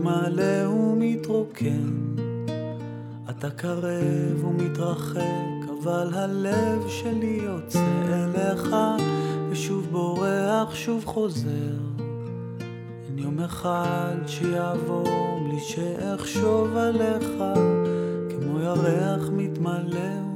מתמלא ומתרוקן. אתה קרב ומתרחק, אבל הלב שלי יוצא אליך, ושוב בורח, שוב חוזר. אין יום אחד שיעבור בלי שאחשוב עליך, כמו ירח מתמלא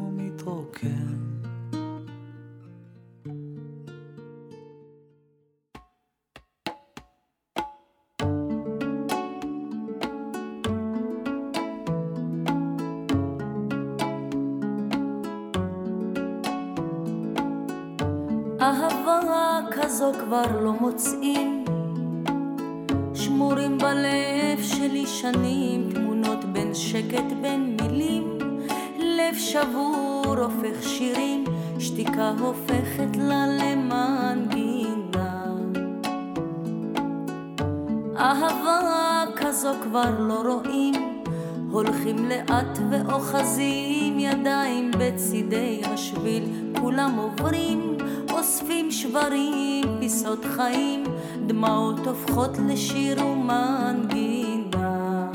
לאט ואוחזים ידיים בצידי השביל כולם עוברים אוספים שברים, פיסות חיים, דמעות הופכות לשיר ומנגינה.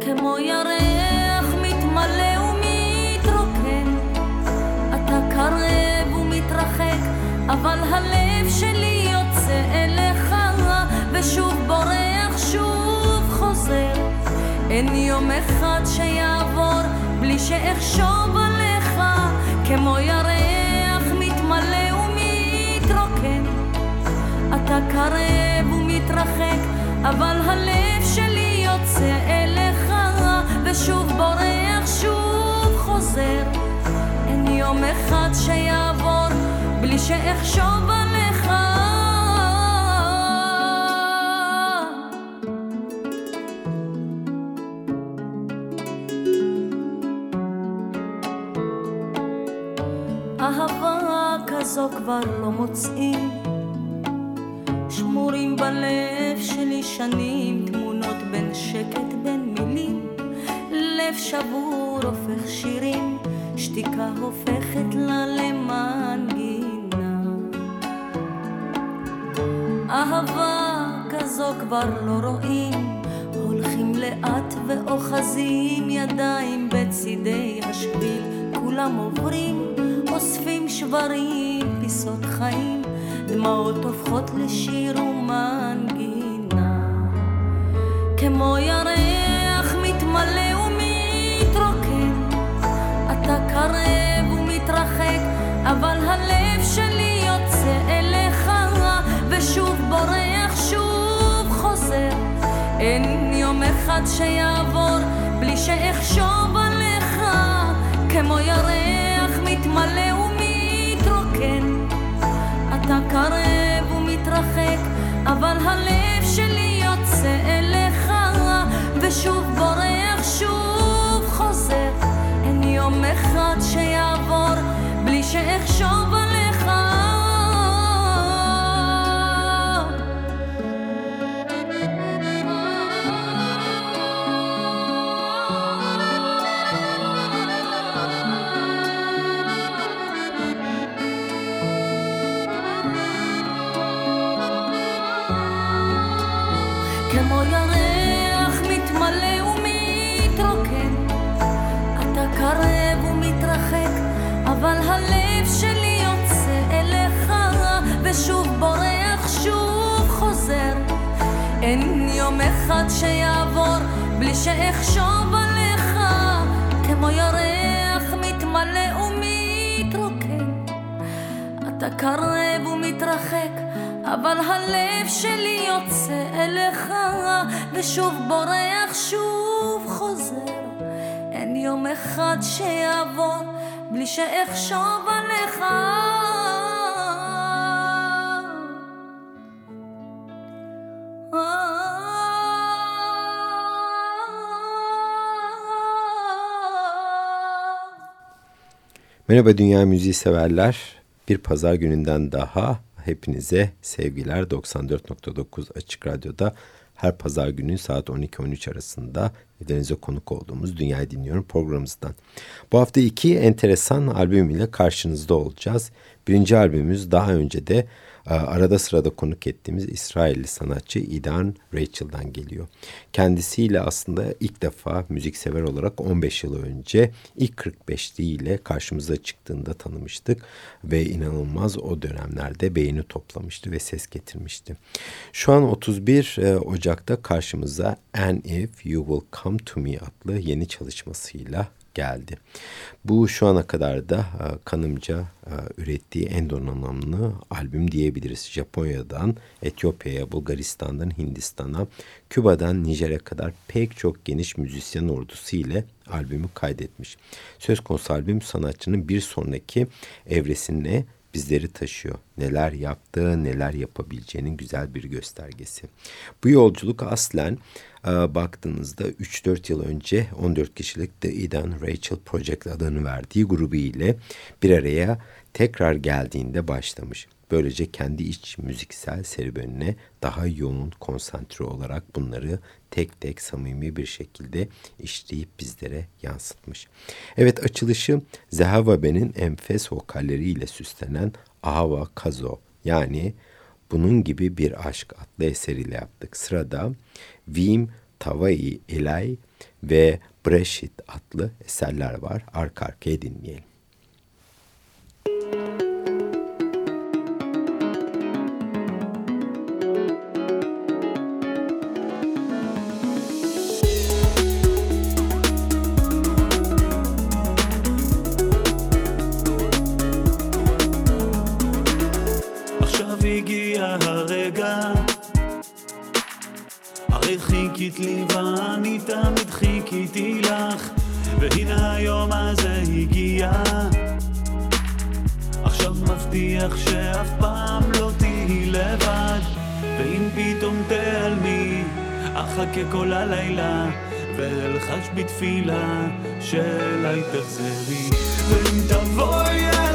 כמו ירח מתמלא ומתרוקן, אתה קרב ומתרחק, אבל הלב שלי יוצא אליך, ושוב בורח, שוב חוזר. אין יום אחד שיעבור בלי שאחשוב עליך, כמו ירח מתמלא אתה קרב ומתרחק, אבל הלב שלי יוצא אליך, ושוב בורח, שוב חוזר. אין יום אחד שיעבור בלי שאחשוב עליך. לא מוצאים שמורים בלב שלי שנים, תמונות בין שקט בין מילים. לב שבור הופך שירים, שתיקה הופכת לה למנגינה. אהבה כזו כבר לא רואים, הולכים לאט ואוחזים ידיים בצידי השביל, כולם עוברים, אוספים שברים, פיסות חיים. דמעות הופכות לשיר ומנגינה כמו ירח מתמלא ומתרוקן אתה קרב ומתרחק אבל הלב שלי יוצא אליך ושוב בורח שוב חוזר אין יום אחד שיעבור בלי שאחשוב עליך כמו ירח מתמלא אתה קרב ומתרחק, אבל הלב שלי יוצא אליך, ושוב בורח, שוב חוזר. אין יום אחד שיעבור בלי שאחשוב עליך. יום אחד שיעבור בלי שאחשוב עליך, כמו ירח מתמלא ומתרוקן. אתה קרב ומתרחק, אבל הלב שלי יוצא אליך, ושוב בורח, שוב חוזר. אין יום אחד שיעבור בלי שאחשוב עליך. Merhaba Dünya Müziği severler. Bir pazar gününden daha hepinize sevgiler 94.9 Açık Radyo'da her pazar günü saat 12-13 arasında denize konuk olduğumuz Dünyayı Dinliyorum programımızdan. Bu hafta iki enteresan albüm ile karşınızda olacağız. Birinci albümümüz daha önce de arada sırada konuk ettiğimiz İsrailli sanatçı Idan Rachel'dan geliyor. Kendisiyle aslında ilk defa müziksever olarak 15 yıl önce ilk 45'liği ile karşımıza çıktığında tanımıştık ve inanılmaz o dönemlerde beğeni toplamıştı ve ses getirmişti. Şu an 31 e, Ocak'ta karşımıza And If You Will Come To Me adlı yeni çalışmasıyla geldi. Bu şu ana kadar da e, kanımca e, ürettiği en donanımlı albüm diyebiliriz. Japonya'dan Etiyopya'ya, Bulgaristan'dan Hindistan'a, Küba'dan Nijer'e kadar pek çok geniş müzisyen ordusu ile albümü kaydetmiş. Söz konusu albüm sanatçının bir sonraki evresine bizleri taşıyor. Neler yaptığı, neler yapabileceğinin güzel bir göstergesi. Bu yolculuk aslen e, baktığınızda 3-4 yıl önce 14 kişilik The Eden Rachel Project adını verdiği grubu ile bir araya tekrar geldiğinde başlamış. Böylece kendi iç müziksel serüvenine daha yoğun, konsantre olarak bunları tek tek samimi bir şekilde işleyip bizlere yansıtmış. Evet açılışı Zehawabe'nin enfes vokalleriyle süslenen Ahava Kazo yani bunun gibi bir aşk adlı eseriyle yaptık. Sırada Vim Tavai Elay ve Breshit adlı eserler var. Arka arkaya dinleyelim. חיכיתי לך והנה היום הזה הגיע. עכשיו מבטיח שאף פעם לא תהיי לבד ואם פתאום תעלמי אחכה כל הלילה ואלחש בתפילה שאליי תחזרי ואם תבואי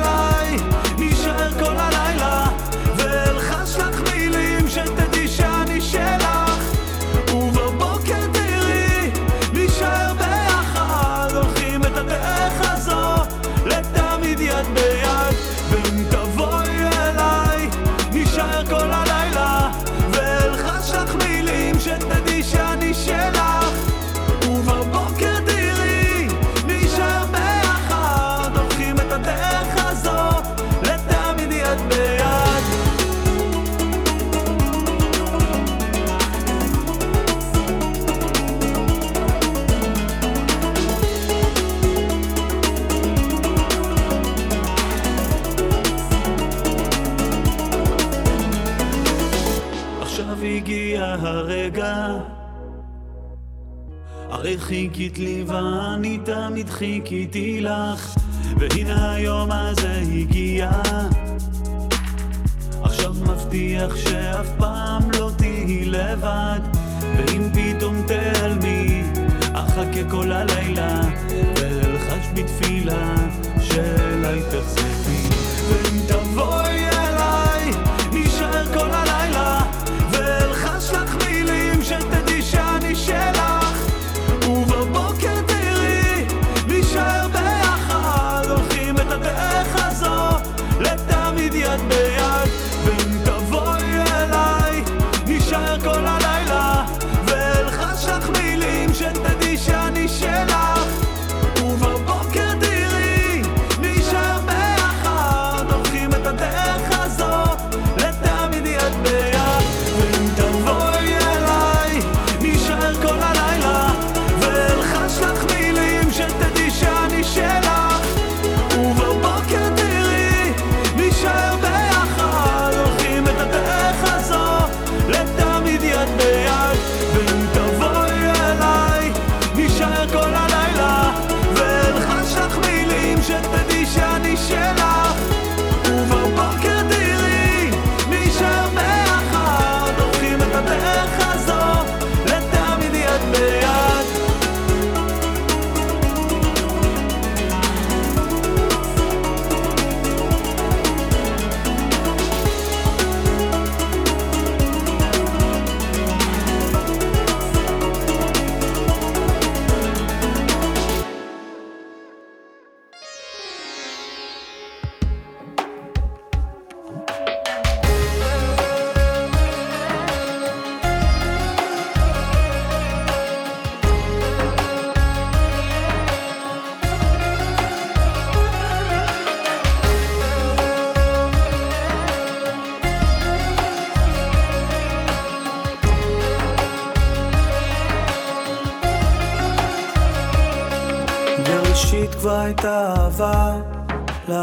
חיכית לי ואני תמיד חיכיתי לך. והנה היום הזה הגיע. עכשיו מבטיח שאף פעם לא תהיי לבד. ואם פתאום תעלמי אחכה כל הלילה ואלחש בתפילה שאליי תחזרי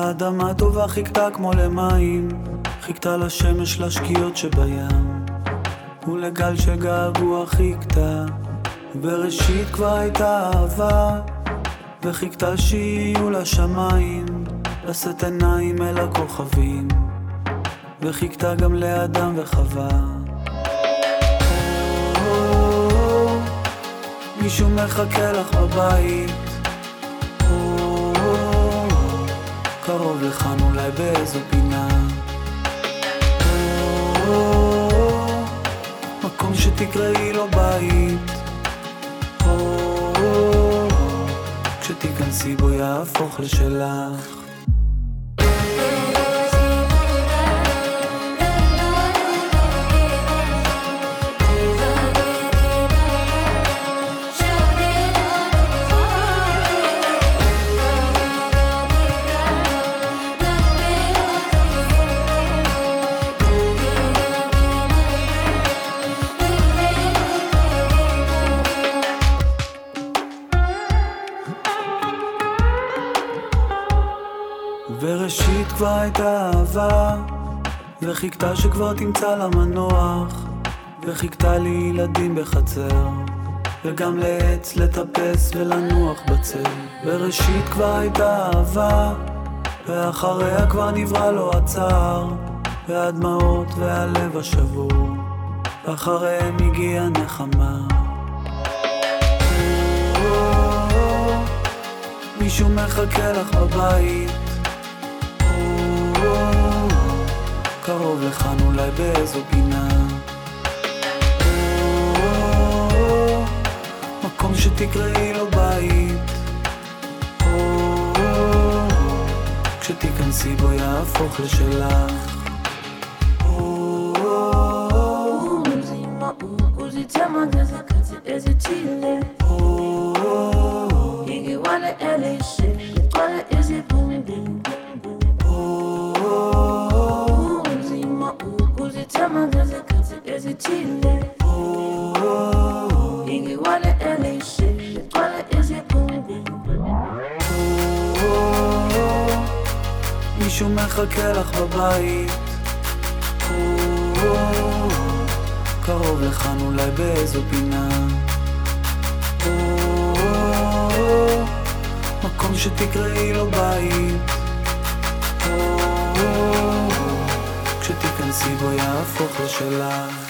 לאדמה טובה חיכתה כמו למים, חיכתה לשמש לשקיעות שבים, ולגל שגעגוע חיכתה, בראשית כבר הייתה אהבה, וחיכתה שיהיו לשמיים, לשאת עיניים אל הכוכבים, וחיכתה גם לאדם וחווה. מישהו מחכה לך בבית קרוב לכאן אולי באיזו פינה. מקום שתקראי לו בית. כשתיכנסי בו יהפוך לשלך כבר הייתה אהבה, וחיכתה שכבר תמצא לה מנוח, וחיכתה לי ילדים בחצר, וגם לעץ לטפס ולנוח בצל. בראשית כבר הייתה אהבה, ואחריה כבר נברא לו הצער, והדמעות והלב השבור, ואחריהם הגיעה נחמה. מישהו מחכה לך בבית קרוב לכאן אולי באיזו פינה. מקום שתקראי לו בית. כשתיכנסי בו יהפוך לשלך Mama doesn't cut it, is it chile? Ninguém olha ela enche, olha esse bumbu. מישהו מחכה לך בבית, קרוב לכאן אולי באיזו פינה. מקום שתקראי לו בית. סיבו יהפוך לשלך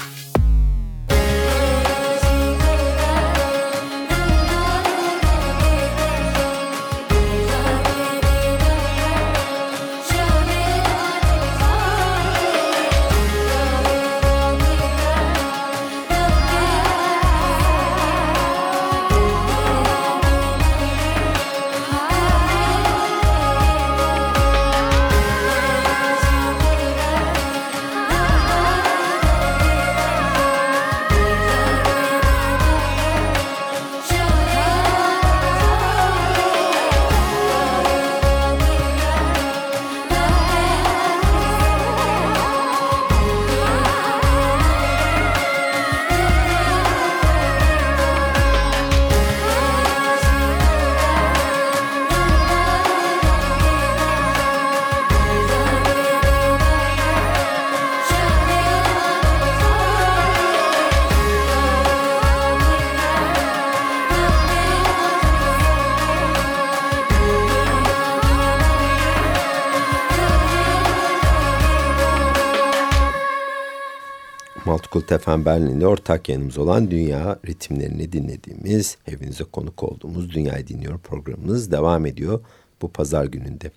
FM Berlin'de ortak yanımız olan Dünya ritimlerini dinlediğimiz, evinize konuk olduğumuz Dünyayı Dinliyor programımız devam ediyor bu pazar gününde.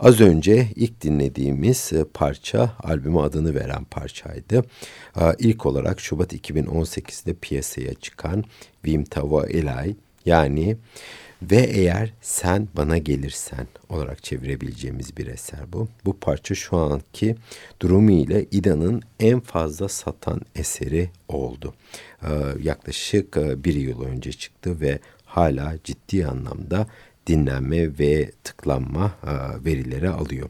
Az önce ilk dinlediğimiz e, parça albüme adını veren parçaydı. İlk olarak Şubat 2018'de piyasaya çıkan Vim Tavo Elay yani ve eğer sen bana gelirsen olarak çevirebileceğimiz bir eser bu. Bu parça şu anki durumu ile İda'nın en fazla satan eseri oldu. Ee, yaklaşık e, bir yıl önce çıktı ve hala ciddi anlamda dinlenme ve tıklanma e, verileri alıyor.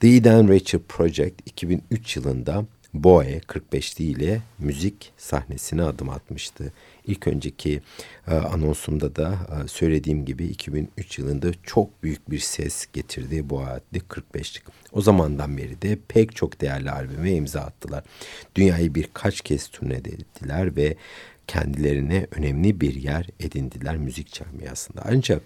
The Eden Rachel Project 2003 yılında Boe 45'li ile müzik sahnesine adım atmıştı. İlk önceki e, anonsumda da e, söylediğim gibi 2003 yılında çok büyük bir ses getirdi bu adli 45'lik. O zamandan beri de pek çok değerli albüme imza attılar. Dünyayı birkaç kez turne ettiler ve kendilerine önemli bir yer edindiler müzik camiasında. Ancak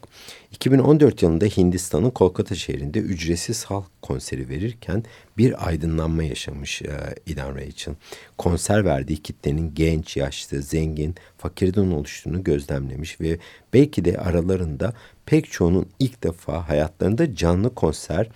2014 yılında Hindistan'ın Kolkata şehrinde ücretsiz halk konseri verirken bir aydınlanma yaşamış e, Idan Rachel. Konser verdiği kitlenin genç, yaşlı, zengin, fakirden oluştuğunu gözlemlemiş ve belki de aralarında pek çoğunun ilk defa hayatlarında canlı konser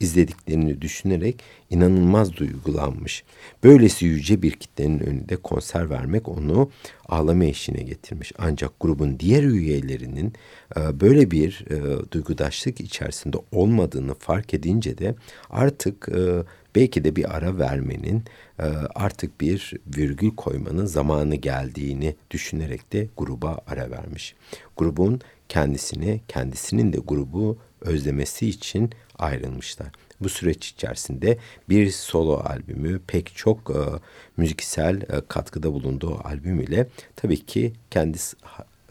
izlediklerini düşünerek inanılmaz duygulanmış. Böylesi yüce bir kitlenin önünde konser vermek onu ağlama eşiğine getirmiş. Ancak grubun diğer üyelerinin e, böyle bir e, duygudaşlık içerisinde olmadığını fark edince de artık e, belki de bir ara vermenin e, artık bir virgül koymanın zamanı geldiğini düşünerek de gruba ara vermiş. Grubun kendisini, kendisinin de grubu özlemesi için ayrılmışlar. Bu süreç içerisinde bir solo albümü, pek çok e, müziksel e, katkıda bulunduğu albüm ile tabii ki kendi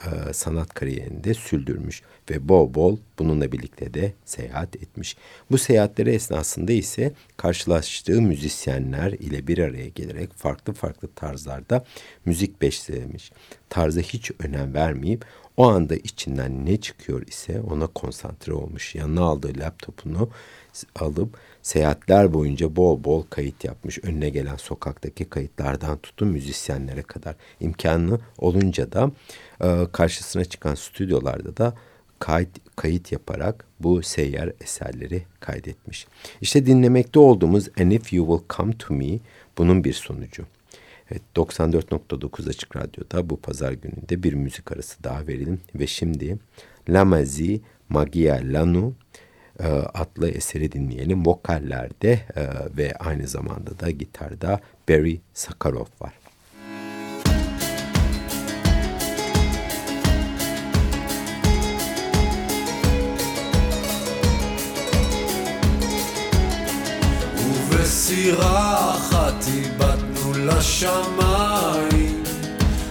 e, sanat kariyerini de sürdürmüş ve bol bol bununla birlikte de seyahat etmiş. Bu seyahatleri esnasında ise karşılaştığı müzisyenler ile bir araya gelerek farklı farklı tarzlarda müzik beslemiş. Tarza hiç önem vermeyip o anda içinden ne çıkıyor ise ona konsantre olmuş. Yanına aldığı laptopunu alıp seyahatler boyunca bol bol kayıt yapmış. Önüne gelen sokaktaki kayıtlardan tutun müzisyenlere kadar. imkanı olunca da e, karşısına çıkan stüdyolarda da kayıt, kayıt yaparak bu seyyar eserleri kaydetmiş. İşte dinlemekte olduğumuz And If You Will Come To Me bunun bir sonucu. Evet 94.9 Açık Radyo'da bu pazar gününde bir müzik arası daha verelim ve şimdi Lamazi Magia Lanu e, adlı eseri dinleyelim. Vokallerde e, ve aynı zamanda da gitarda Barry Sakharov var. ובסירה אחת איבדנו לשמיים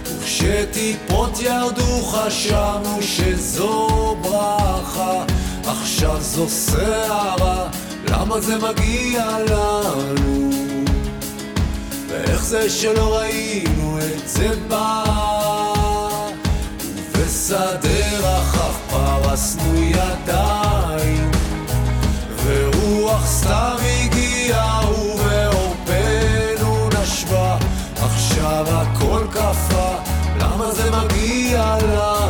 וכשטיפות ירדו חשבנו שזו ברכה עכשיו זו שערה, למה זה מגיע לנו? ואיך זה שלא ראינו את זה בא? ובשדה רחב פרסנו ידיים, ורוח סתם הגיעה ובעורפנו נשבה, עכשיו הכל קפא, למה זה מגיע לנו?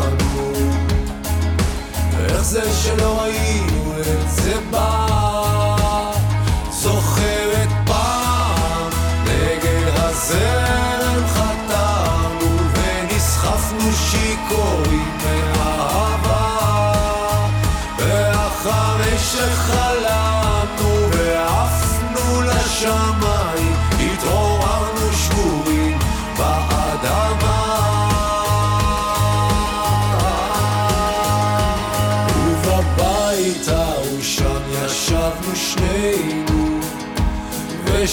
זה שלא ראיתי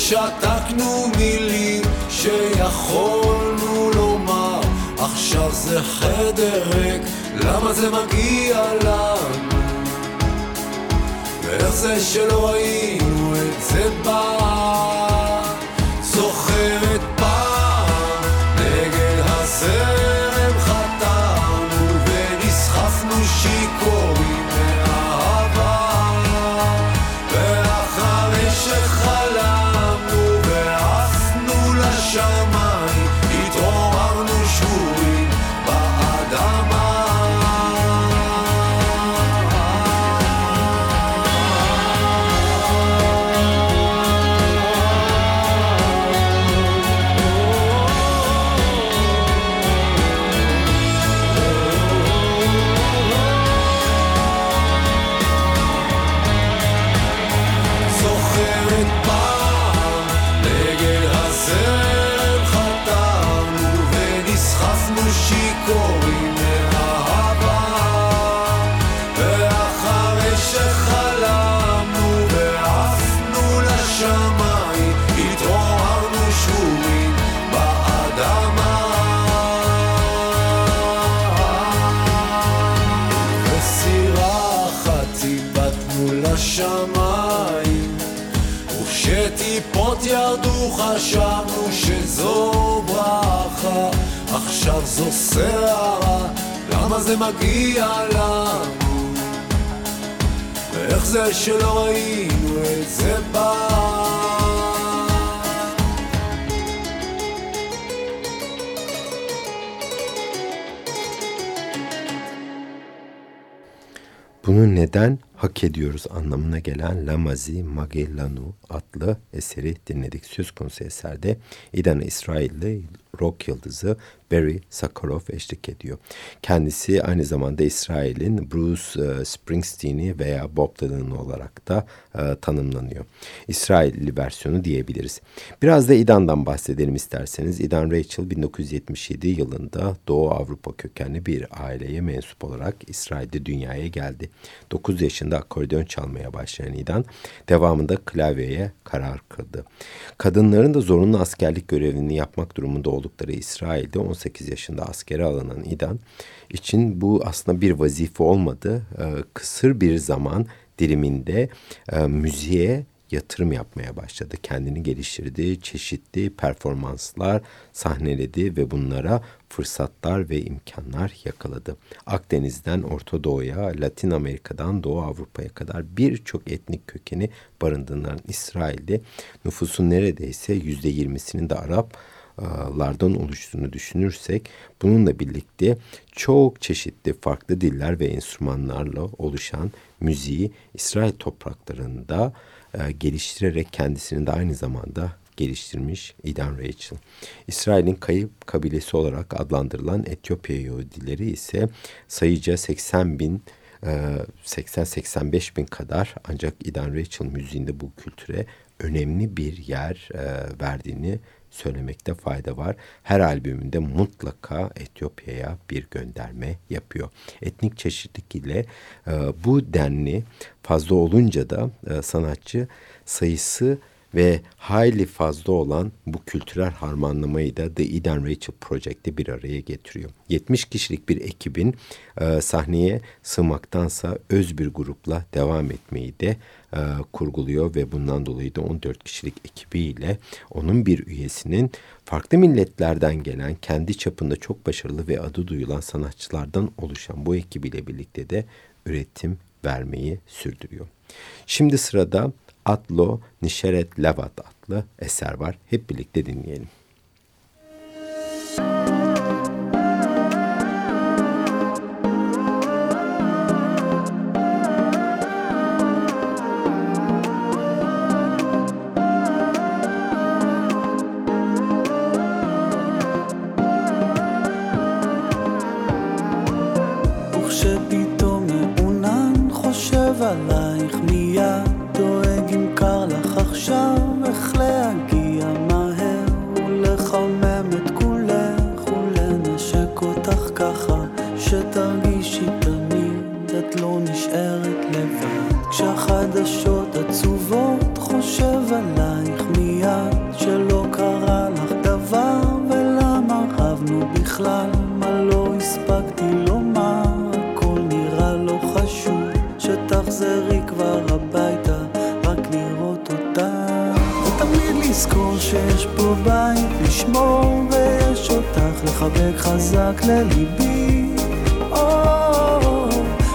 ושתקנו מילים שיכולנו לומר עכשיו זה חדר ריק, למה זה מגיע לנו? ואיך זה שלא ראינו את זה בא? זו סערה, למה זה מגיע לנו? ואיך זה שלא ראינו את זה פעם? Bunu neden hak ediyoruz anlamına gelen Lamazi Magellanu adlı eseri dinledik. Söz konusu eserde İdan İsrailli rock yıldızı Barry Sakharov eşlik ediyor. Kendisi aynı zamanda İsrail'in Bruce e, Springsteen'i veya Bob Dylan olarak da e, tanımlanıyor. İsrailli versiyonu diyebiliriz. Biraz da İdan'dan bahsedelim isterseniz. İdan Rachel 1977 yılında Doğu Avrupa kökenli bir aileye mensup olarak İsrail'de dünyaya geldi. 9 yaşında akordeon çalmaya başlayan İdan devamında klavyeye karar kıldı. Kadınların da zorunlu askerlik görevini yapmak durumunda oldukları İsrail'de 18 yaşında askere alınan İdan için bu aslında bir vazife olmadı. Ee, kısır bir zaman diliminde e, müziğe yatırım yapmaya başladı. Kendini geliştirdi, çeşitli performanslar sahneledi ve bunlara fırsatlar ve imkanlar yakaladı. Akdeniz'den Orta Doğu'ya, Latin Amerika'dan Doğu Avrupa'ya kadar birçok etnik kökeni barındıran İsrail'de nüfusun neredeyse yüzde yirmisinin de Arap lardan oluştuğunu düşünürsek bununla birlikte çok çeşitli farklı diller ve enstrümanlarla oluşan müziği İsrail topraklarında e, geliştirerek kendisini de aynı zamanda geliştirmiş Idan Rachel. İsrail'in kayıp kabilesi olarak adlandırılan Etiyopya Yahudileri ise sayıca 80 bin 80-85 e, bin kadar ancak Idan Rachel müziğinde bu kültüre önemli bir yer verdiğini söylemekte fayda var. Her albümünde mutlaka Etiyopya'ya bir gönderme yapıyor. Etnik çeşitlilik ile e, bu denli fazla olunca da e, sanatçı sayısı ve hayli fazla olan bu kültürel harmanlamayı da The Eden Rachel Project'te bir araya getiriyor. 70 kişilik bir ekibin e, sahneye sığmaktansa öz bir grupla devam etmeyi de e, kurguluyor ve bundan dolayı da 14 kişilik ekibiyle onun bir üyesinin farklı milletlerden gelen kendi çapında çok başarılı ve adı duyulan sanatçılardan oluşan bu ekibiyle birlikte de üretim vermeyi sürdürüyor. Şimdi sırada Atlo Nişeret Levat adlı eser var. Hep birlikte dinleyelim. 手。מתחבק חזק לליבי, או,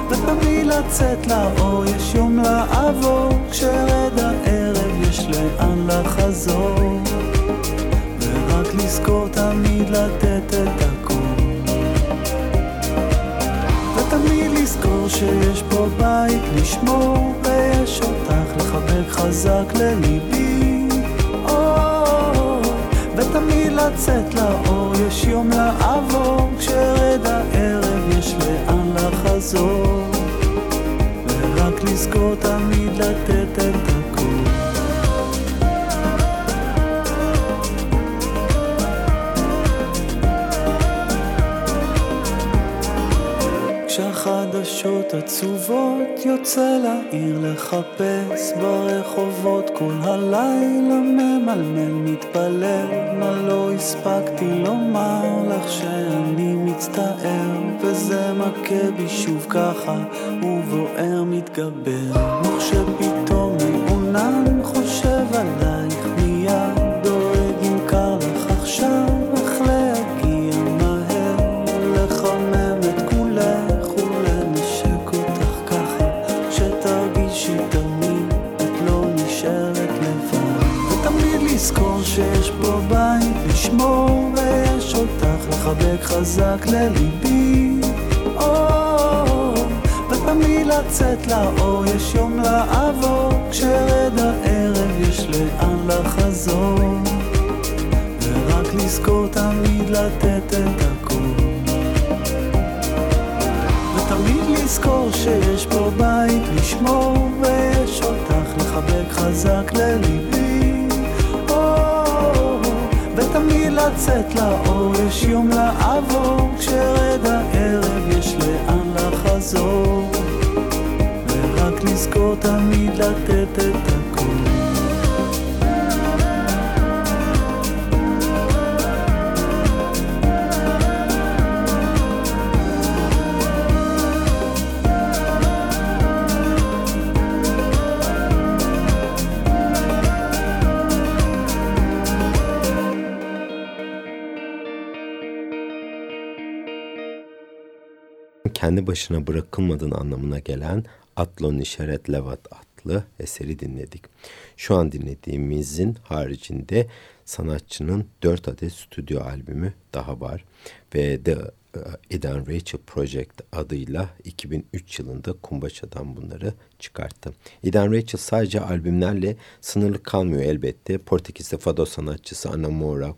ותמיד לצאת לאור, יש יום לעבור, כשרד הערב יש לאן לחזור, ורק לזכור תמיד לתת את הכל. ותמיד לזכור שיש פה בית לשמור, ויש אותך לחבק חזק לליבי, או, ותמיד לצאת לאור. יש יום לעבור, כשרד הערב יש לאן לחזור, ורק לזכור תמיד לתת את הכל. כשהחדשות עצובות יוצא לעיר לחפש ברחובות. כל הלילה ממלמל מתפלל מה לא הספקתי לומר לך שאני מצטער וזה מכה בי שוב ככה ובוער מתגבר. וכשפתאום חזק לליבי. ותמיד לצאת לאור יש יום לעבור כשרד הערב יש לאן לחזור. ורק לזכור תמיד לתת את הכל. ותמיד לזכור שיש פה בית לשמור ויש אותך לחבק חזק לליבי לצאת לאור יש יום לעבור כשרד הערב יש לאן לחזור. ורק לזכור תמיד לתת את kendi başına bırakılmadığın anlamına gelen Atlon İşaret Levat adlı eseri dinledik. Şu an dinlediğimizin haricinde sanatçının 4 adet stüdyo albümü daha var ve The Eden Rachel Project adıyla 2003 yılında Kumbaça'dan bunları çıkarttı. Eden Rachel sadece albümlerle sınırlı kalmıyor elbette. Portekizli fado sanatçısı Ana Moura,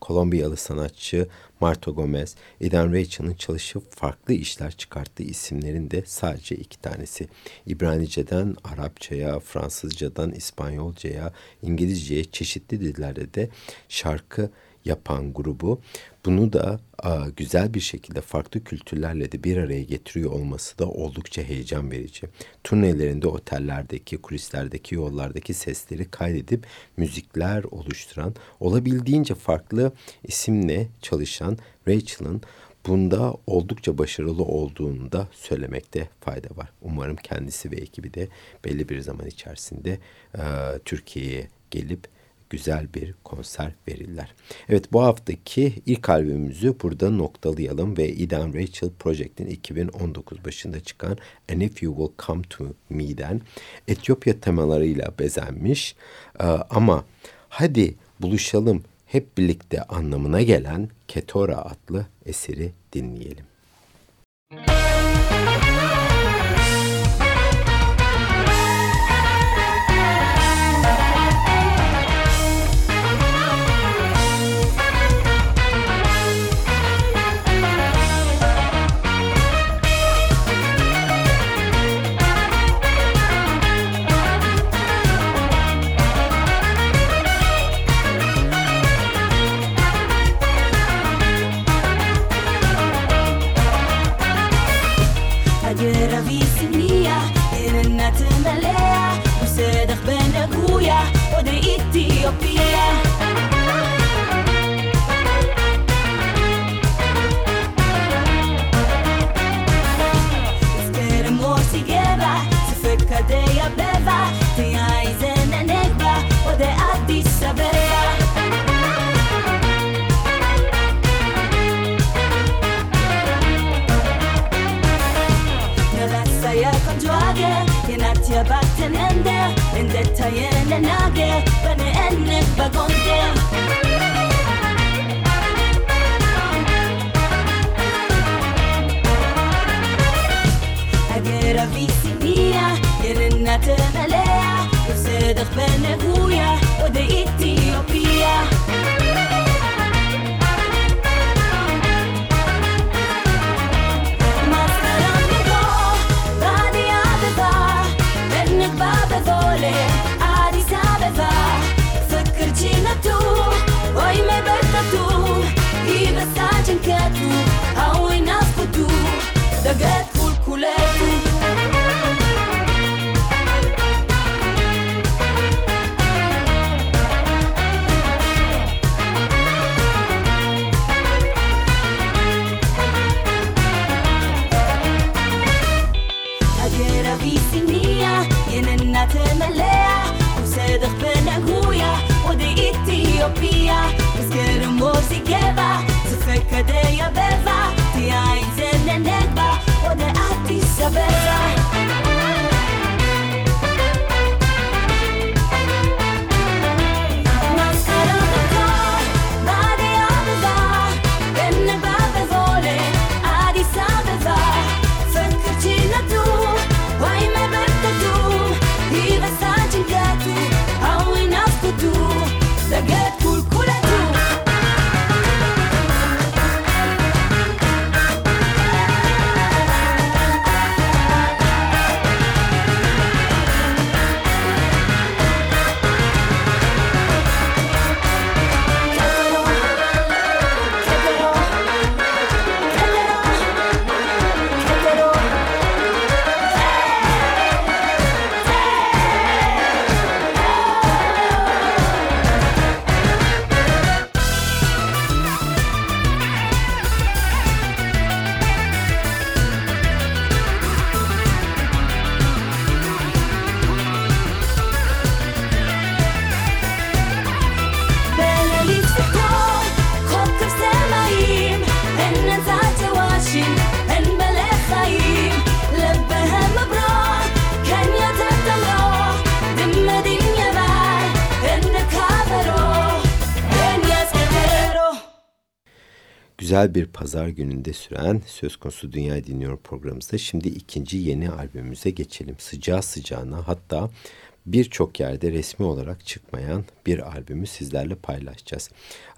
Kolombiyalı sanatçı Marta Gomez, Eden Rachel'ın çalışıp farklı işler çıkarttığı isimlerin de sadece iki tanesi. İbranice'den Arapçaya, Fransızcadan İspanyolcaya, İngilizceye çeşitli dillerde de şarkı yapan grubu bunu da a, güzel bir şekilde farklı kültürlerle de bir araya getiriyor olması da oldukça heyecan verici. Turnelerinde otellerdeki, kulislerdeki, yollardaki sesleri kaydedip müzikler oluşturan, olabildiğince farklı isimle çalışan Rachel'ın bunda oldukça başarılı olduğunu da söylemekte fayda var. Umarım kendisi ve ekibi de belli bir zaman içerisinde e, Türkiye'ye gelip güzel bir konser verirler. Evet bu haftaki ilk albümümüzü burada noktalayalım ve Eden Rachel Project'in 2019 başında çıkan And If You Will Come To Me'den Etiyopya temalarıyla bezenmiş ee, ama hadi buluşalım hep birlikte anlamına gelen Ketora adlı eseri dinleyelim. senende En detayene nage Beni enne vagonde. Agera visi mia Yerin na temelea Yusedek bene huya Ode itiye güzel bir pazar gününde süren Söz Konusu Dünya Dinliyor programımızda şimdi ikinci yeni albümümüze geçelim. Sıcağı sıcağına hatta birçok yerde resmi olarak çıkmayan bir albümü sizlerle paylaşacağız.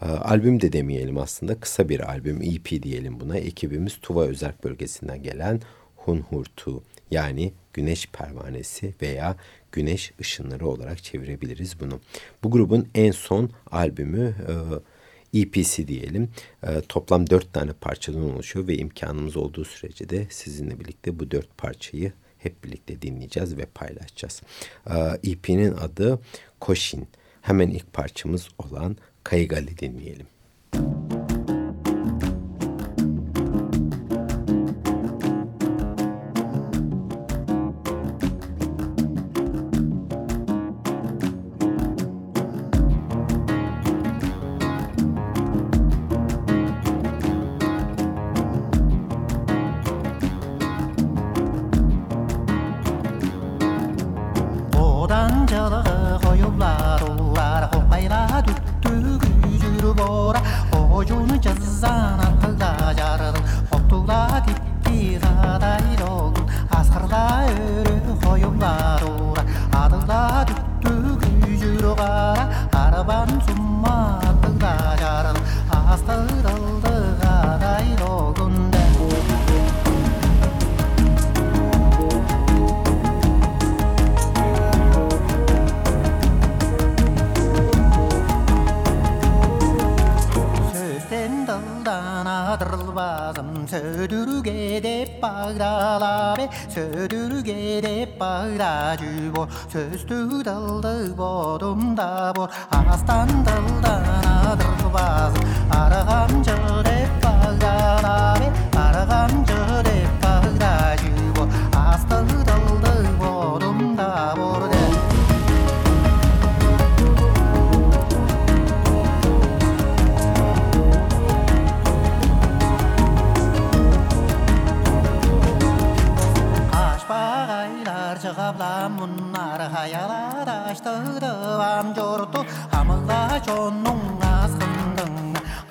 Ee, albüm de demeyelim aslında kısa bir albüm EP diyelim buna. Ekibimiz Tuva Özerk bölgesinden gelen Hunhurtu yani güneş pervanesi veya güneş ışınları olarak çevirebiliriz bunu. Bu grubun en son albümü EPC e diyelim. E, toplam dört tane parçadan oluşuyor ve imkanımız olduğu sürece de sizinle birlikte bu dört parçayı hep birlikte dinleyeceğiz ve paylaşacağız. EP'nin adı Koşin. Hemen ilk parçamız olan Kaygali dinleyelim. Müzik södürge de bağdalabe södürge de bağdacı bor sözdü daldı bodumda bor astan daldan adır bazı aragan jere bağdalabe aragan astan hayalar açtırdım жорту Хамыға жонның азғындың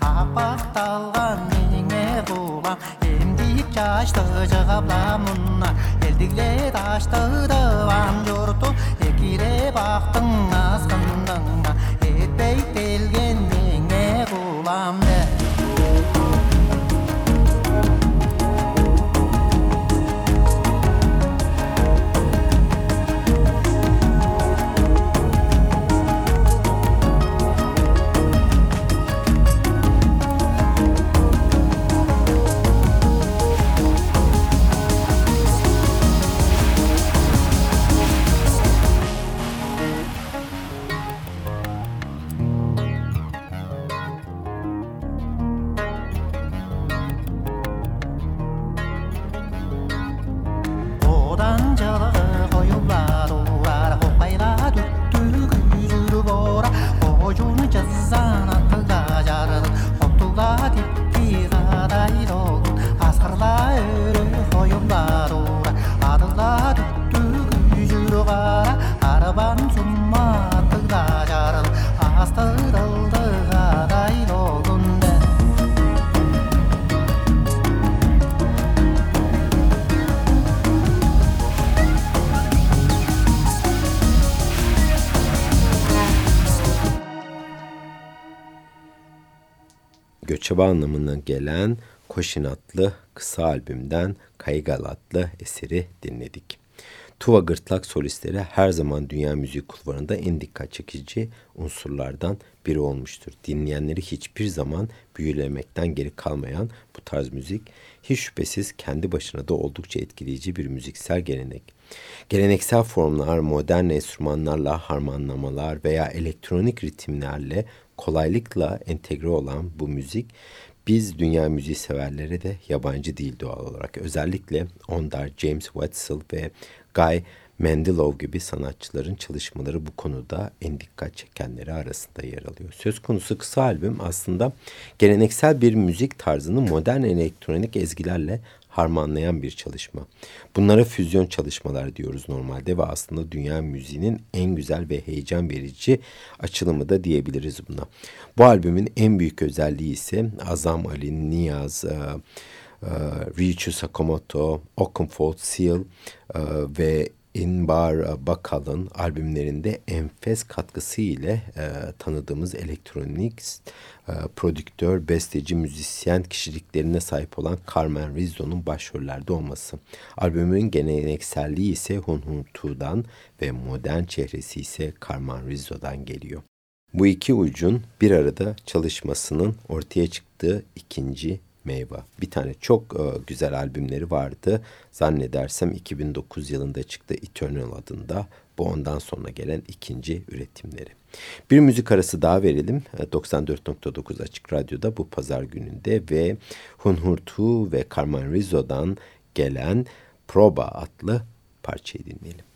Қапақталған меніңе құлам Емдік жашты жығабламын Елдігле таштырдым жорту Екире бақтың çaba anlamına gelen Koşin adlı kısa albümden Kaygal adlı eseri dinledik. Tuva gırtlak solistleri her zaman dünya müziği kulvarında en dikkat çekici unsurlardan biri olmuştur. Dinleyenleri hiçbir zaman büyülemekten geri kalmayan bu tarz müzik hiç şüphesiz kendi başına da oldukça etkileyici bir müziksel gelenek. Geleneksel formlar, modern enstrümanlarla harmanlamalar veya elektronik ritimlerle kolaylıkla entegre olan bu müzik biz dünya müziği severlere de yabancı değil doğal olarak. Özellikle Ondar, James Wetzel ve Guy Mendelov gibi sanatçıların çalışmaları bu konuda en dikkat çekenleri arasında yer alıyor. Söz konusu kısa albüm aslında geleneksel bir müzik tarzını modern elektronik ezgilerle harmanlayan bir çalışma. Bunlara füzyon çalışmalar diyoruz normalde ve aslında dünya müziğinin en güzel ve heyecan verici açılımı da diyebiliriz buna. Bu albümün en büyük özelliği ise Azam Ali, Niyaz, e, e, Ryuichi Sakamoto, Oakenfold Seal e, ve Inbar Bakal'ın albümlerinde enfes katkısı ile e, tanıdığımız elektronik e, prodüktör, besteci, müzisyen kişiliklerine sahip olan Carmen Rizzo'nun başrollerde olması. Albümün gelenekselliği ise Hun Hun Tu'dan ve modern çehresi ise Carmen Rizzo'dan geliyor. Bu iki ucun bir arada çalışmasının ortaya çıktığı ikinci Meyva. Bir tane çok e, güzel albümleri vardı. Zannedersem 2009 yılında çıktı Eternal adında. Bu ondan sonra gelen ikinci üretimleri. Bir müzik arası daha verelim. 94.9 e, Açık Radyo'da bu pazar gününde ve Hunhurtu ve Carmen Rizzo'dan gelen Proba adlı parçayı dinleyelim.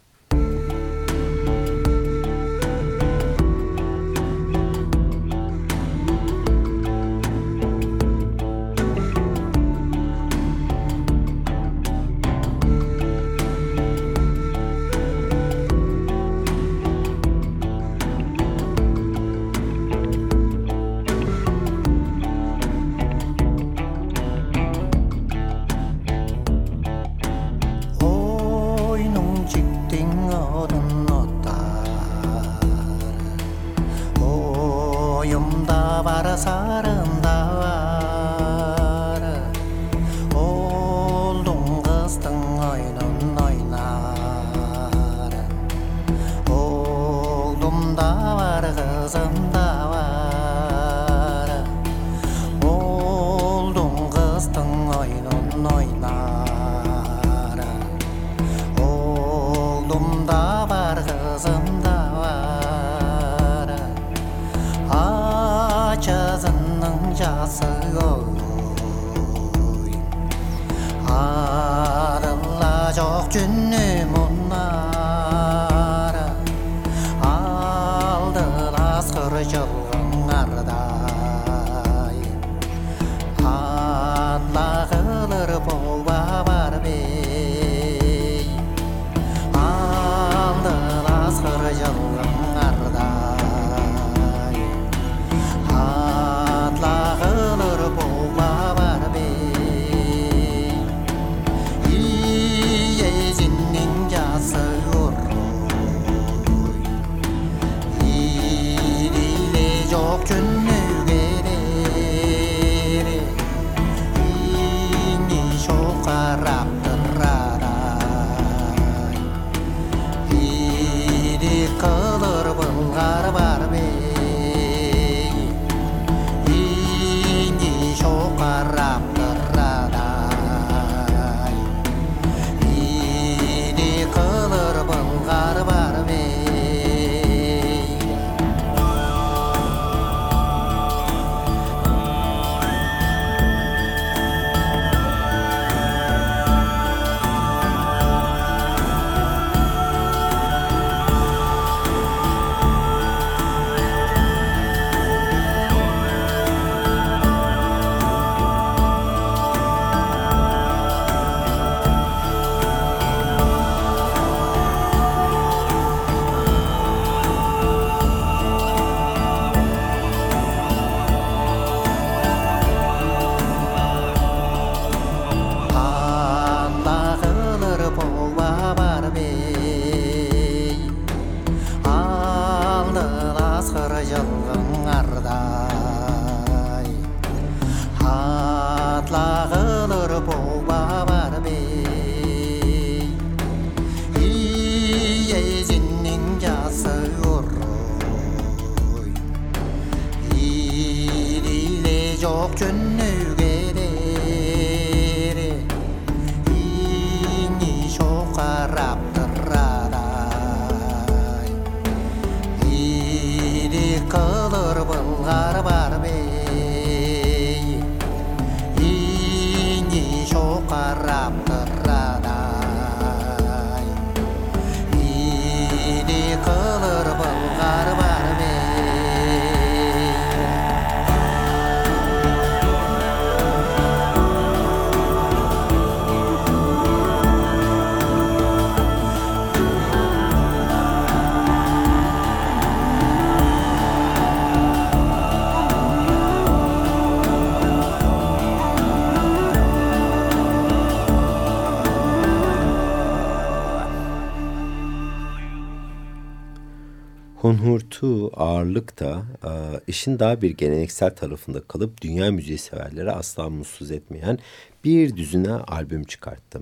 U2 ağırlıkta e, işin daha bir geleneksel tarafında kalıp dünya müziği severleri asla mutsuz etmeyen bir düzine albüm çıkarttı.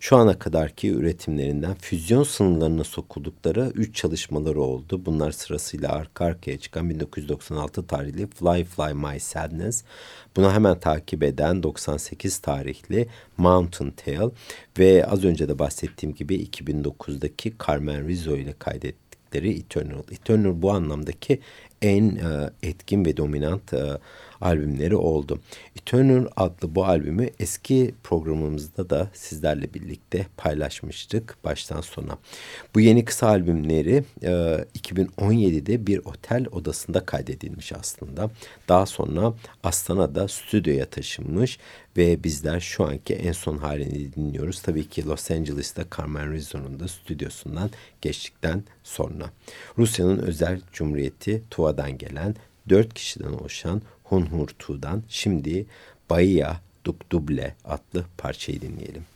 Şu ana kadarki üretimlerinden füzyon sınırlarına sokuldukları 3 çalışmaları oldu. Bunlar sırasıyla arka arkaya çıkan 1996 tarihli Fly Fly My Sadness, buna hemen takip eden 98 tarihli Mountain Tale ve az önce de bahsettiğim gibi 2009'daki Carmen Rizzo ile kaydettikleri Eternal. Eternal bu anlamdaki en e, etkin ve dominant e, albümleri oldu. Eternal adlı bu albümü eski programımızda da sizlerle birlikte paylaşmıştık baştan sona. Bu yeni kısa albümleri e, 2017'de bir otel odasında kaydedilmiş aslında. Daha sonra Astana'da stüdyoya taşınmış ve bizler şu anki en son halini dinliyoruz. Tabii ki Los Angeles'ta Carmen Rizzo'nun da stüdyosundan geçtikten sonra. Rusya'nın özel cumhuriyeti Tuva'dan gelen dört kişiden oluşan Hunhurtu'dan şimdi Bahia Duk Duble adlı parçayı dinleyelim.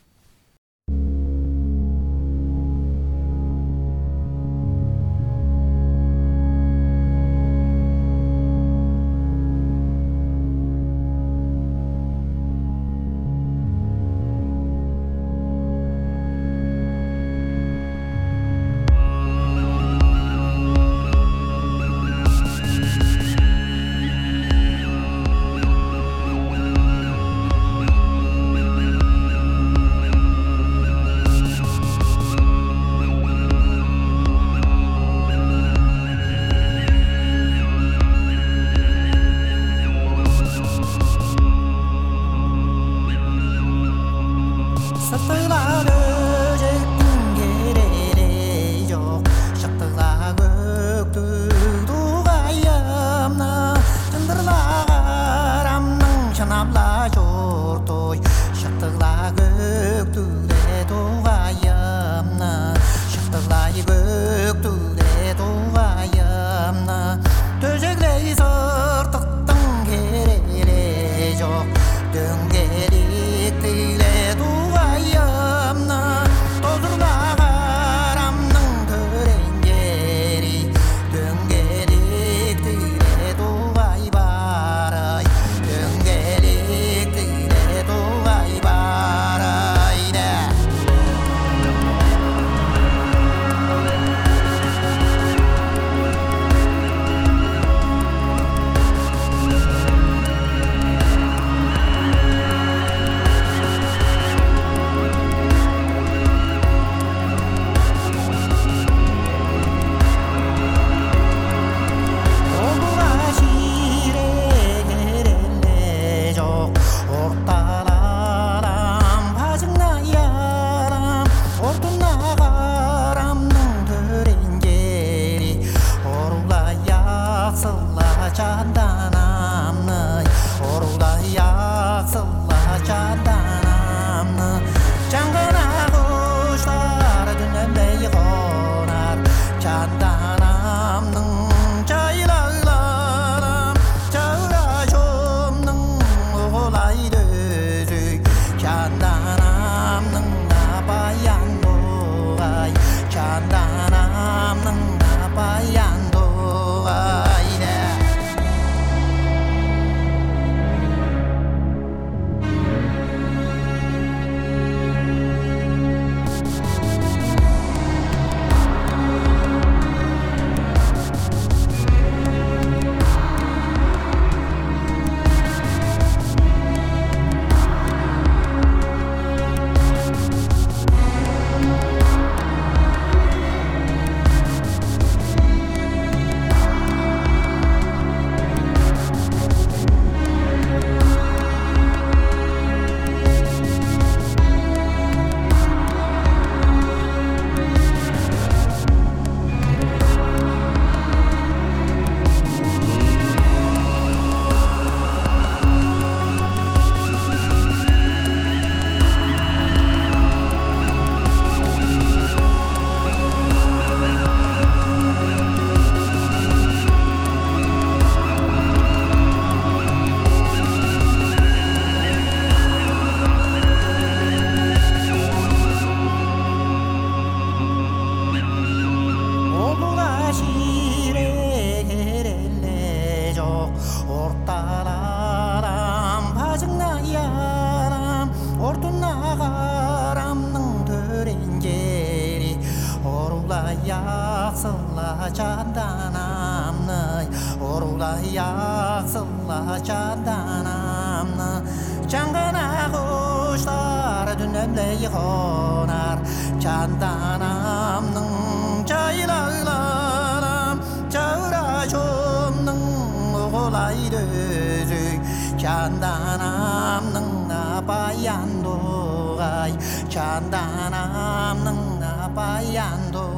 яқсыла жанданамны орулай яқсыла жанданамны жаңғана құштар дүнемдей қонар жанданамның жайлауларым жаурашымның ұғылай дүзік жанданамның апаян доғай жанданамның апаян доғай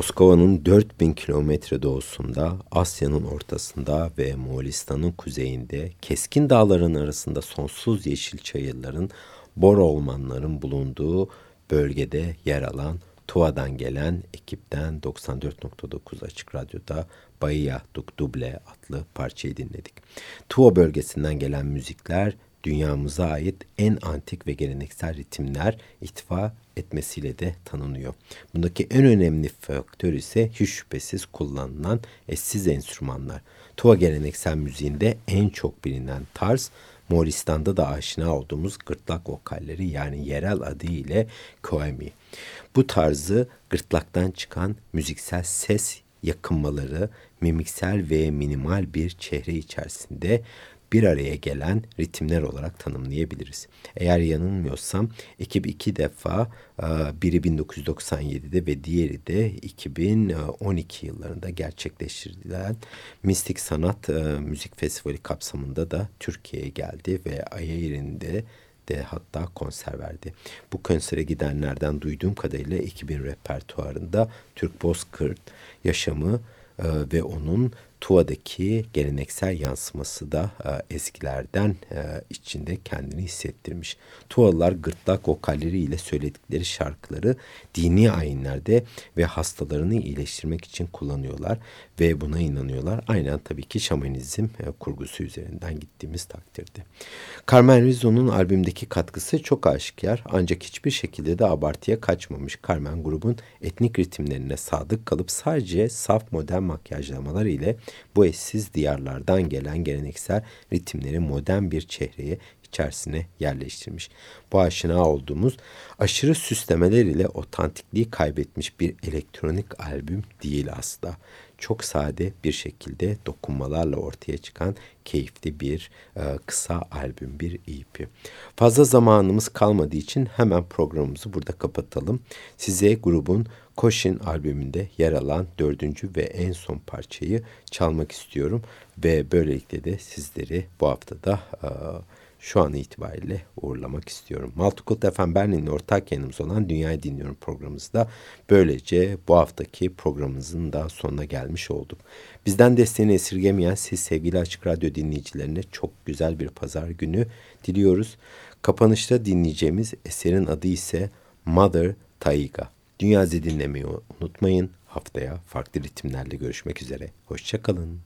Moskova'nın 4000 kilometre doğusunda, Asya'nın ortasında ve Moğolistan'ın kuzeyinde keskin dağların arasında sonsuz yeşil çayırların, bor ormanların bulunduğu bölgede yer alan Tuva'dan gelen ekipten 94.9 Açık Radyo'da Bahia Duk Duble adlı parçayı dinledik. Tuva bölgesinden gelen müzikler dünyamıza ait en antik ve geleneksel ritimler itfa etmesiyle de tanınıyor. Bundaki en önemli faktör ise hiç şüphesiz kullanılan eşsiz enstrümanlar. Tuva geleneksel müziğinde en çok bilinen tarz Moğolistan'da da aşina olduğumuz gırtlak vokalleri yani yerel adı ile koemi. Bu tarzı gırtlaktan çıkan müziksel ses yakınmaları mimiksel ve minimal bir çehre içerisinde bir araya gelen ritimler olarak tanımlayabiliriz. Eğer yanılmıyorsam ekip iki defa e, biri 1997'de ve diğeri de 2012 yıllarında gerçekleştirilen Mistik Sanat e, Müzik Festivali kapsamında da Türkiye'ye geldi ve Ayayir'inde de hatta konser verdi. Bu konsere gidenlerden duyduğum kadarıyla ekibin repertuarında Türk Bozkırt yaşamı e, ve onun Tuva'daki geleneksel yansıması da e, eskilerden e, içinde kendini hissettirmiş. Tuvalılar gırtlak vokalleriyle söyledikleri şarkıları dini ayinlerde ve hastalarını iyileştirmek için kullanıyorlar ve buna inanıyorlar. Aynen tabii ki şamanizm e, kurgusu üzerinden gittiğimiz takdirde. Carmen Rizzo'nun albümdeki katkısı çok aşikar ancak hiçbir şekilde de abartıya kaçmamış. Carmen grubun etnik ritimlerine sadık kalıp sadece saf modern makyajlamalar ile bu eşsiz diyarlardan gelen geleneksel ritimleri modern bir çehreye içerisine yerleştirmiş. Bu aşina olduğumuz aşırı süslemeler ile otantikliği kaybetmiş bir elektronik albüm değil asla. Çok sade bir şekilde dokunmalarla ortaya çıkan keyifli bir e, kısa albüm, bir EP. Fazla zamanımız kalmadığı için hemen programımızı burada kapatalım. Size grubun Koşin albümünde yer alan dördüncü ve en son parçayı çalmak istiyorum. Ve böylelikle de sizleri bu haftada e, şu an itibariyle uğurlamak istiyorum. Multicult FM Berlin'in ortak yayınımız olan Dünyayı Dinliyorum programımızda böylece bu haftaki programımızın da sonuna gelmiş olduk. Bizden desteğini esirgemeyen siz sevgili Açık Radyo dinleyicilerine çok güzel bir pazar günü diliyoruz. Kapanışta dinleyeceğimiz eserin adı ise Mother Taiga. Dünya dinlemeyi unutmayın. Haftaya farklı ritimlerle görüşmek üzere. Hoşçakalın.